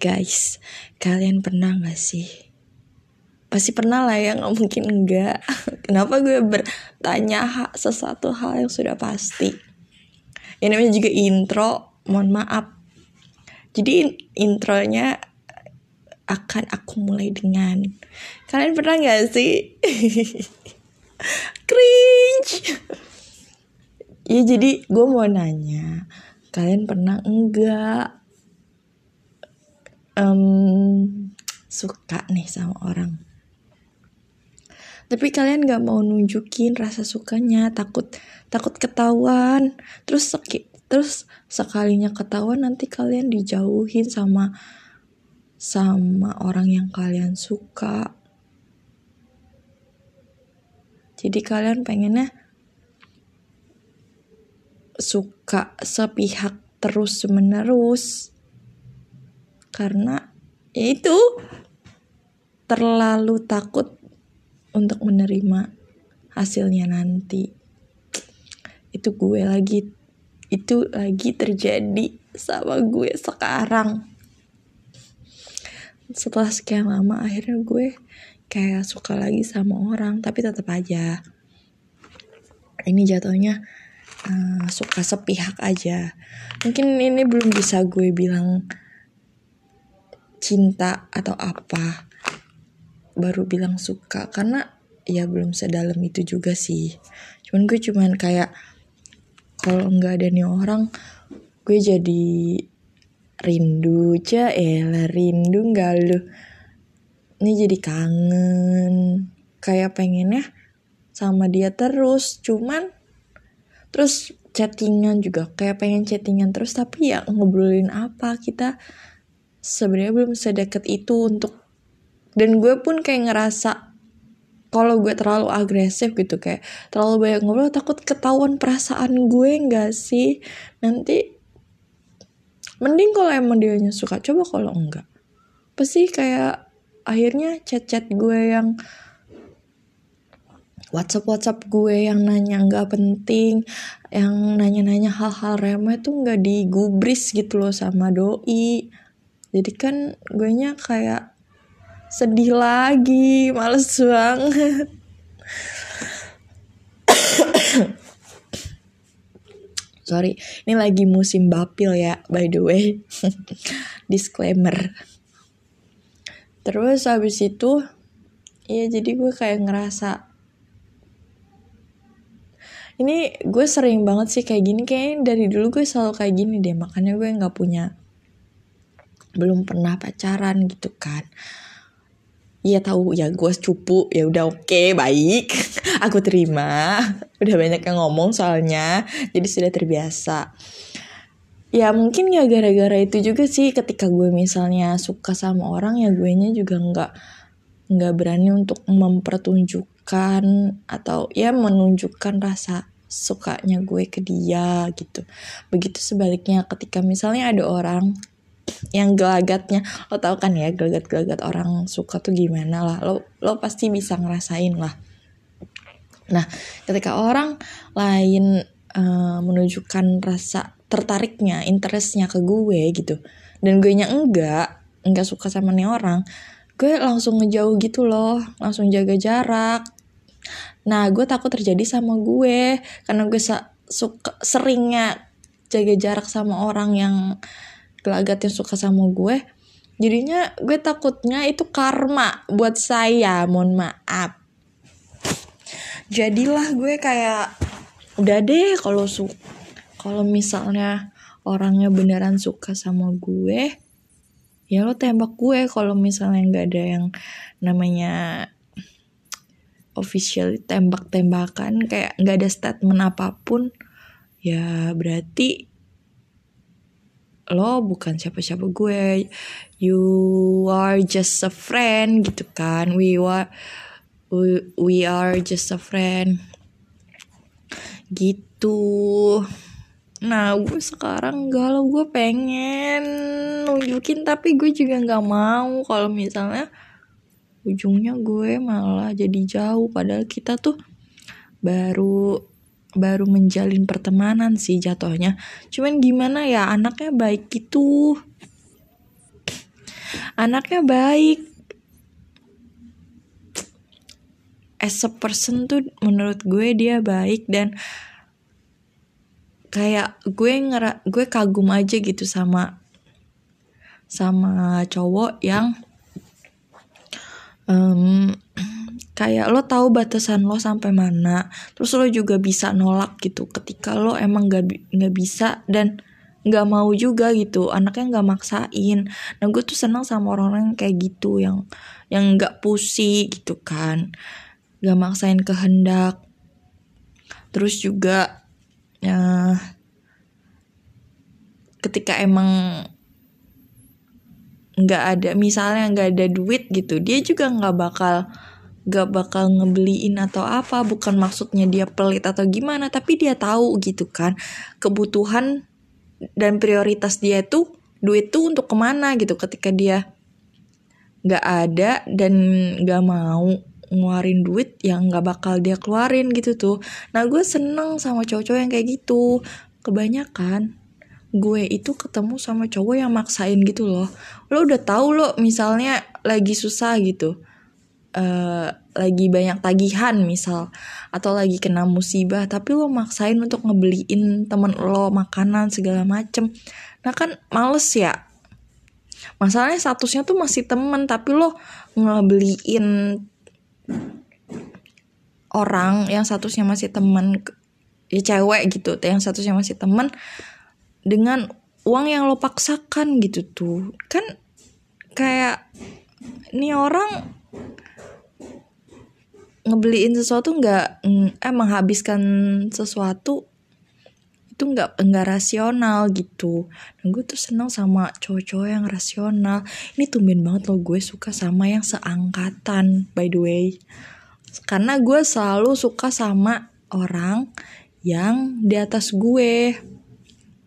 Guys, kalian pernah gak sih? Pasti pernah lah ya, nggak mungkin enggak. Kenapa gue bertanya sesuatu hal yang sudah pasti? Ini namanya juga intro, mohon maaf. Jadi intronya akan aku mulai dengan Kalian pernah gak sih? Cringe Ya jadi gue mau nanya Kalian pernah enggak um, suka nih sama orang. Tapi kalian gak mau nunjukin rasa sukanya takut takut ketahuan. Terus terus sekalinya ketahuan nanti kalian dijauhin sama sama orang yang kalian suka. Jadi kalian pengennya suka sepihak terus menerus karena ya itu terlalu takut untuk menerima hasilnya nanti. Itu gue lagi itu lagi terjadi sama gue sekarang. Setelah sekian lama akhirnya gue kayak suka lagi sama orang tapi tetap aja. Ini jatuhnya uh, suka sepihak aja. Mungkin ini belum bisa gue bilang cinta atau apa baru bilang suka. Karena ya belum sedalam itu juga sih. Cuman gue cuman kayak kalau nggak ada nih orang gue jadi rindu aja eh rindu nggak lu? Ini jadi kangen. Kayak pengennya sama dia terus cuman terus chattingan juga. Kayak pengen chattingan terus tapi ya ngobrolin apa kita sebenarnya belum sedekat itu untuk dan gue pun kayak ngerasa kalau gue terlalu agresif gitu kayak terlalu banyak ngobrol takut ketahuan perasaan gue nggak sih? Nanti mending kalau emang dia suka coba kalau enggak. Pasti kayak akhirnya chat-chat gue yang WhatsApp WhatsApp gue yang nanya nggak penting, yang nanya-nanya hal-hal remeh tuh nggak digubris gitu loh sama doi jadi kan gue nya kayak sedih lagi males banget. Sorry ini lagi musim bapil ya by the way. Disclaimer. Terus habis itu ya jadi gue kayak ngerasa ini gue sering banget sih kayak gini. Kayak dari dulu gue selalu kayak gini deh makanya gue nggak punya belum pernah pacaran gitu kan. Iya tahu ya gue cupu ya udah oke okay, baik. Aku terima. Udah banyak yang ngomong soalnya jadi sudah terbiasa. Ya mungkin ya gara-gara itu juga sih ketika gue misalnya suka sama orang ya gue nya juga nggak nggak berani untuk mempertunjukkan atau ya menunjukkan rasa sukanya gue ke dia gitu. Begitu sebaliknya ketika misalnya ada orang yang gelagatnya. Lo tau kan ya gelagat-gelagat orang suka tuh gimana lah. Lo lo pasti bisa ngerasain lah. Nah ketika orang lain uh, menunjukkan rasa tertariknya interestnya ke gue gitu dan gue nya enggak enggak suka sama nih orang gue langsung ngejauh gitu loh langsung jaga jarak. Nah gue takut terjadi sama gue karena gue suka seringnya jaga jarak sama orang yang gelagat yang suka sama gue jadinya gue takutnya itu karma buat saya mohon maaf. Jadilah gue kayak udah deh kalau su kalau misalnya orangnya beneran suka sama gue ya lo tembak gue kalau misalnya nggak ada yang namanya official tembak-tembakan kayak nggak ada statement apa pun ya berarti lo bukan siapa-siapa gue. You are just a friend gitu kan. We are we, we are just a friend. Gitu. Nah gue sekarang galau gue pengen nunjukin tapi gue juga nggak mau kalau misalnya ujungnya gue malah jadi jauh. Padahal kita tuh baru baru menjalin pertemanan sih jatuhnya. Cuman gimana ya anaknya baik gitu. Anaknya baik. As a person tuh menurut gue dia baik dan kayak gue ngera gue kagum aja gitu sama sama cowok yang um, kayak lo tahu batasan lo sampai mana terus lo juga bisa nolak gitu ketika lo emang gak nggak bisa dan nggak mau juga gitu anaknya nggak maksain. Nah gue tuh senang sama orang-orang kayak gitu yang yang nggak pusi gitu kan gak maksain kehendak. Terus juga ya ketika emang nggak ada misalnya nggak ada duit gitu dia juga nggak bakal nggak bakal ngebeliin atau apa bukan maksudnya dia pelit atau gimana tapi dia tahu gitu kan kebutuhan dan prioritas dia tuh duit tuh untuk ke mana gitu ketika dia nggak ada dan nggak mau ngeluarin duit yang nggak bakal dia keluarin gitu tuh. Nah gue seneng sama cowok-cowok yang kayak gitu. Kebanyakan gue itu ketemu sama cowok yang maksain gitu loh. Lo udah tahu lo misalnya lagi susah gitu uh, lagi banyak tagihan misal atau lagi kena musibah tapi lo maksain untuk ngebeliin temen lo makanan segala macem. Nah kan males ya. Masalahnya statusnya tuh masih temen tapi lo ngebeliin orang yang statusnya masih teman ya cewek gitu yang statusnya masih teman dengan uang yang lo paksakan gitu tuh. Kan kayak ini orang ngebeliin sesuatu nggak eh menghabiskan sesuatu itu nggak nggak rasional gitu. Dan gue tuh seneng sama cowok-cowok yang rasional. Ini tumben banget loh gue suka sama yang seangkatan by the way. Karena gue selalu suka sama orang yang di atas gue.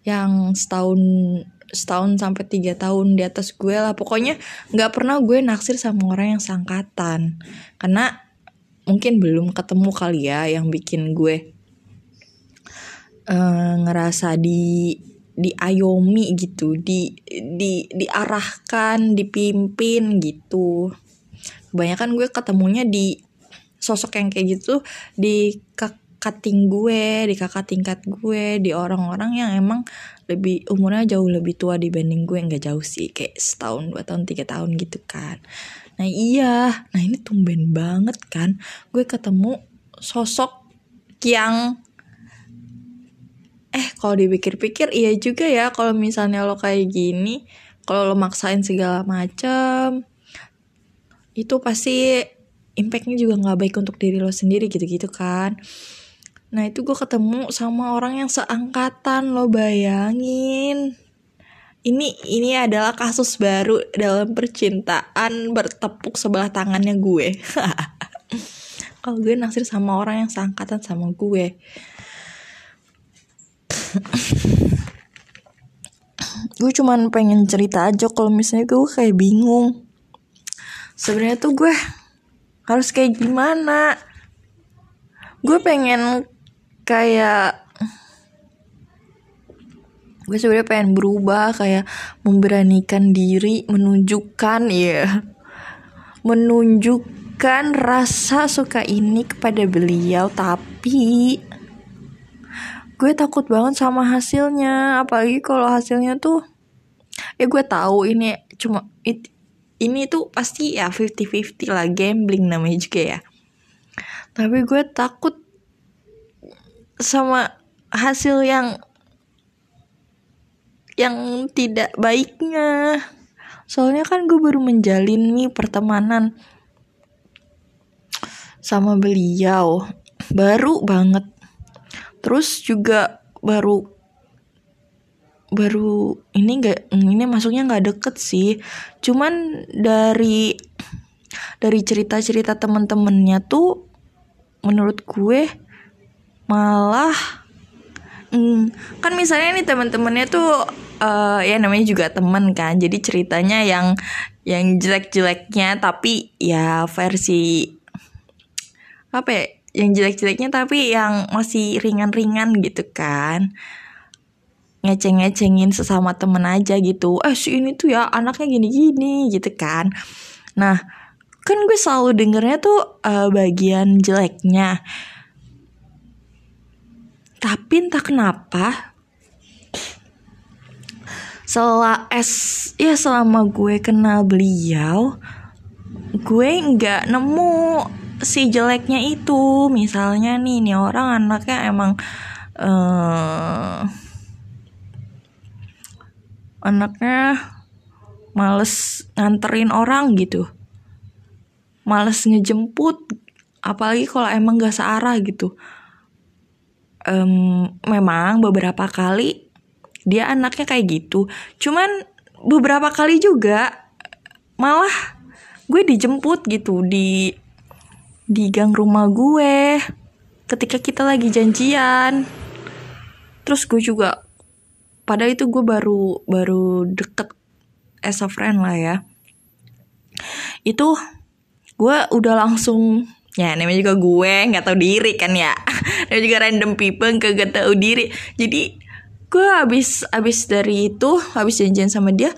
Yang setahun setahun sampai tiga tahun di atas gue lah. Pokoknya nggak pernah gue naksir sama orang yang seangkatan. Karena mungkin belum ketemu kali ya yang bikin gue uh, ngerasa di diayomi gitu di di diarahkan dipimpin gitu. Kebanyakan gue ketemunya di sosok yang kayak gitu di kakating gue di kakak tingkat gue di orang-orang yang emang lebih umurnya jauh lebih tua dibanding gue nggak jauh sih kayak setahun dua tahun tiga tahun gitu kan nah iya. Nah ini tumben banget kan. Gue ketemu sosok yang eh kalau dipikir-pikir iya juga ya. Kalau misalnya lo kayak gini kalau lo maksain segala macem itu pasti impactnya juga nggak baik untuk diri lo sendiri gitu-gitu kan. Nah itu gue ketemu sama orang yang seangkatan lo bayangin ini ini adalah kasus baru dalam percintaan bertepuk sebelah tangannya gue. Kalau gue naksir sama orang yang seangkatan sama gue. Gue cuman pengen cerita aja kalau misalnya gue kayak bingung. Sebenarnya tuh gue harus kayak gimana? Gue pengen kayak gue sebenarnya pengen berubah kayak memberanikan diri menunjukkan ya menunjukkan rasa suka ini kepada beliau tapi gue takut banget sama hasilnya. Apalagi kalau hasilnya tuh ya gue tahu ini cuma it, ini tuh pasti ya 50-50 lah gambling namanya juga ya. Tapi gue takut sama hasil yang yang tidak baiknya. Soalnya kan gue baru menjalin nih pertemanan sama beliau. Baru banget. Terus juga baru baru ini enggak ini masuknya nggak deket sih. Cuman dari dari cerita-cerita temen-temennya tuh menurut gue malah hmm, kan misalnya nih teman-temannya tuh uh, ya namanya juga temen kan. Jadi ceritanya yang yang jelek-jeleknya tapi ya versi apa ya yang jelek-jeleknya tapi yang masih ringan-ringan gitu kan. Ngeceng-ngecengin sesama temen aja gitu. Eh si ini tuh ya anaknya gini-gini gitu kan. Nah kan gue selalu dengernya tuh uh, bagian jeleknya. Tapi entah kenapa setelah es ya selama gue kenal beliau gue nggak nemu si jeleknya itu. Misalnya nih nih orang anaknya emang uh, anaknya males nganterin orang gitu. Males ngejemput apalagi kalau emang gak searah gitu. Um, memang beberapa kali dia anaknya kayak gitu. Cuman beberapa kali juga malah gue dijemput gitu di di gang rumah gue ketika kita lagi janjian. Terus gue juga padahal itu gue baru baru deket as a friend lah ya. Itu gue udah langsung ya namanya juga gue nggak tahu diri kan ya. Namanya juga random people gak tahu diri. Jadi gue habis habis dari itu habis janjian sama dia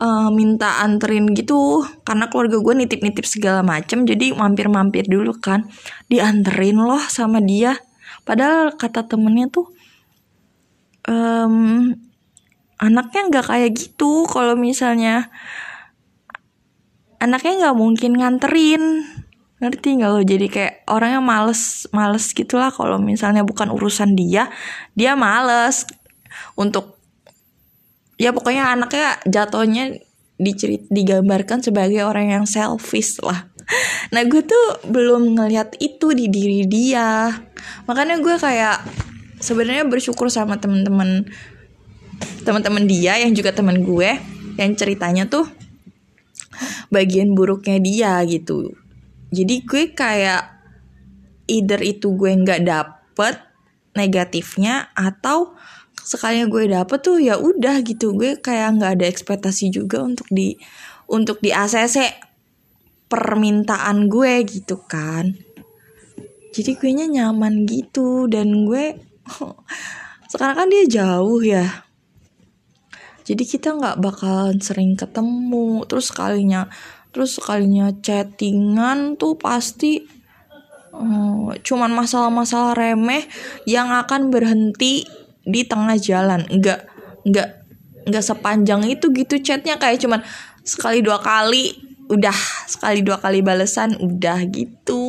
uh, minta anterin gitu. Karena keluarga gue nitip-nitip segala macem jadi mampir-mampir dulu kan. Dianterin loh sama dia. Padahal kata temennya tuh um, anaknya nggak kayak gitu kalau misalnya. Anaknya nggak mungkin nganterin. Ngerti nggak lo? Jadi kayak orangnya males males gitulah kalau misalnya bukan urusan dia dia males untuk ya pokoknya anaknya jatuhnya dicerit digambarkan sebagai orang yang selfish lah. Nah gue tuh belum ngeliat itu di diri dia. Makanya gue kayak sebenarnya bersyukur sama temen-temen teman-teman dia yang juga teman gue yang ceritanya tuh bagian buruknya dia gitu. Jadi gue kayak either itu gue nggak dapet negatifnya atau sekalinya gue dapet tuh ya udah gitu. Gue kayak nggak ada ekspektasi juga untuk di untuk di ACC permintaan gue gitu kan. Jadi gue nya nyaman gitu dan gue sekarang kan dia jauh ya. Jadi kita nggak bakalan sering ketemu. Terus sekalinya terus sekalinya chattingan tuh pasti um, cuman masalah-masalah remeh yang akan berhenti di tengah jalan. Nggak nggak nggak sepanjang itu gitu chatnya. Kayak cuman sekali dua kali udah. Sekali dua kali balesan udah gitu.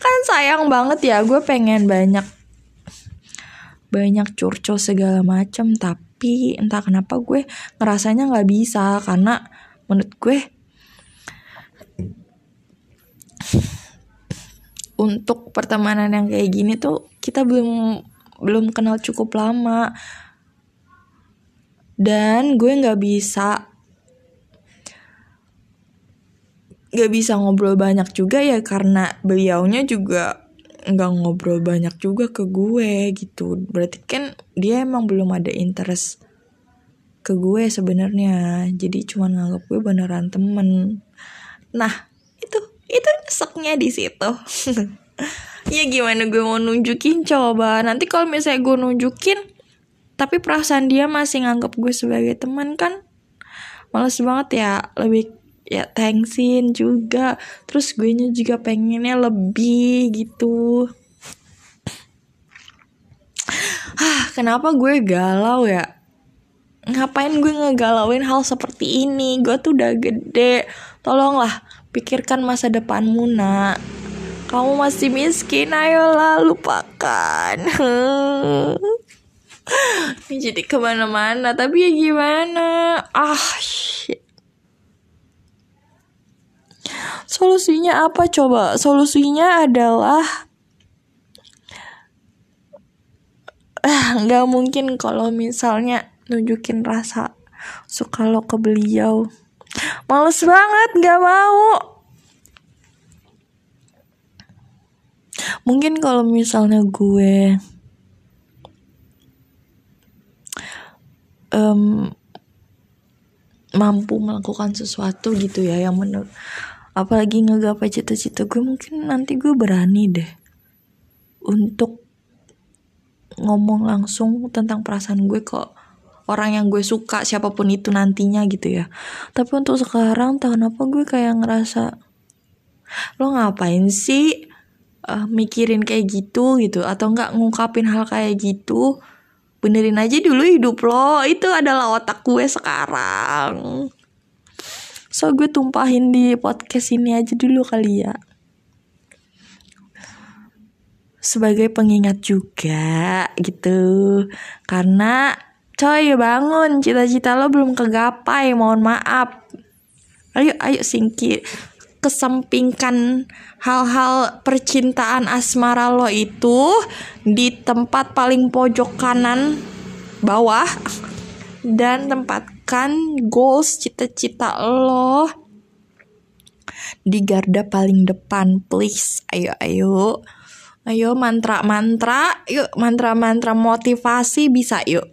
Kan sayang banget ya gue pengen banyak banyak curcol segala tapi tapi entah kenapa gue ngerasanya nggak bisa karena menurut gue untuk pertemanan yang kayak gini tuh kita belum belum kenal cukup lama. Dan gue nggak bisa nggak bisa ngobrol banyak juga ya karena beliaunya juga nggak ngobrol banyak juga ke gue gitu. Berarti kan dia emang belum ada interest ke gue sebenarnya. Jadi cuma nganggap gue beneran temen. Nah itu itu nyeseknya di situ ya gimana gue mau nunjukin? Coba. Nanti kalau misalnya gue nunjukin tapi perasaan dia masih nganggap gue sebagai teman kan males banget ya. Lebih ya thanksin juga. Terus gue nya juga pengennya lebih gitu. Ah kenapa gue galau ya? Ngapain gue ngegalauin hal seperti ini? Gue tuh udah gede. Tolonglah pikirkan masa depanmu nak kamu masih miskin ayolah lupakan jadi ke mana-mana tapi ya gimana ah shit Solusinya apa coba? Solusinya adalah ah, nggak mungkin kalau misalnya nunjukin rasa suka lo ke beliau. Males banget, nggak mau. Mungkin kalau misalnya gue um, mampu melakukan sesuatu gitu ya yang menurut apalagi ngegapai cita-cita gue mungkin nanti gue berani deh untuk ngomong langsung tentang perasaan gue ke orang yang gue suka siapa pun itu nantinya gitu ya. Tapi untuk sekarang tahun apa gue kayak ngerasa lo ngapain sih uh, mikirin kayak gitu gitu atau nggak ngungkapin hal kayak gitu benerin aja dulu hidup lo. Itu adalah otak gue sekarang. So gue tumpahin di podcast ini aja dulu kali ya. Sebagai pengingat juga gitu. Karena coy bangun. Cita-cita lo belum kegapai. Mohon maaf. Ayo ayo singkir kesampingkan hal-hal percintaan asmara lo itu di tempat paling pojok kanan bawah dan tempatkan goals cita-cita lo di garda paling depan. Please ayo ayo. Ayo mantra-mantra. Yuk mantra-mantra motivasi bisa yuk.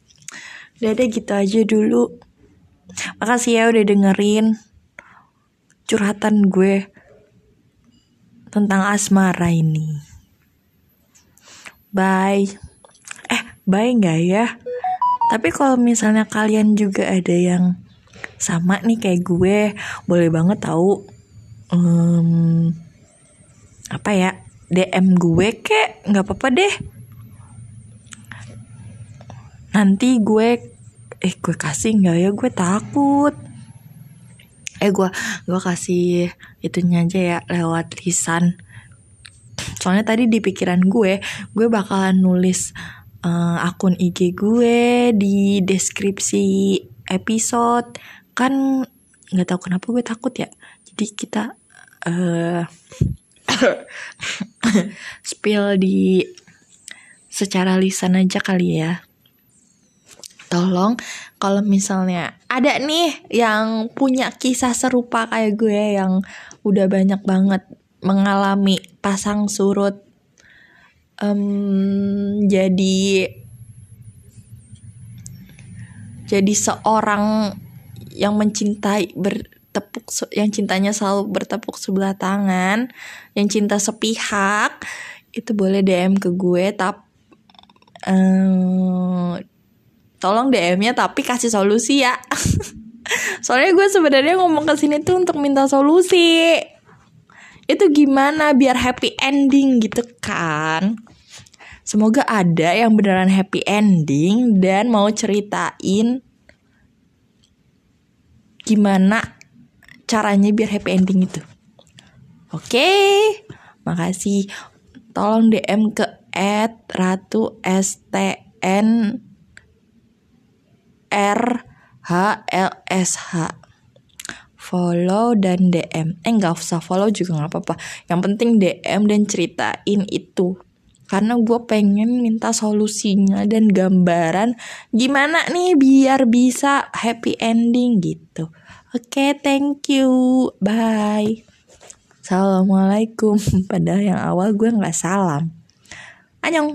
Udah gitu aja dulu. Makasih ya udah dengerin curhatan gue tentang asmara ini. Bye. Eh, bye nggak ya? Tapi kalau misalnya kalian juga ada yang sama nih kayak gue, boleh banget tahu um, apa ya DM gue kek nggak apa-apa deh. Nanti gue eh gue kasih nggak ya gue takut eh gue gue kasih itunya aja ya lewat lisan. Soalnya tadi di pikiran gue gue bakalan nulis uh, akun IG gue di deskripsi episode. Kan nggak tahu kenapa gue takut ya. Jadi kita uh, spill di secara lisan aja kali ya tolong kalau misalnya ada nih yang punya kisah serupa kayak gue yang udah banyak banget mengalami pasang surut um, jadi jadi seorang yang mencintai bertepuk yang cintanya selalu bertepuk sebelah tangan yang cinta sepihak itu boleh DM ke gue tapi um, tolong DM-nya tapi kasih solusi ya. Soalnya gue sebenarnya ngomong ke sini tuh untuk minta solusi. Itu gimana biar happy ending gitu kan? Semoga ada yang beneran happy ending dan mau ceritain gimana caranya biar happy ending itu. Oke, makasih. Tolong DM ke @ratu_stn R H L S H. Follow dan DM eh nggak usah follow juga nggak apa-apa. Yang penting DM dan ceritain itu. Karena gue pengen minta solusinya dan gambaran gimana nih biar bisa happy ending gitu. Oke okay, thank you. Bye. Assalamualaikum. Padahal yang awal gue nggak salam. Annyeong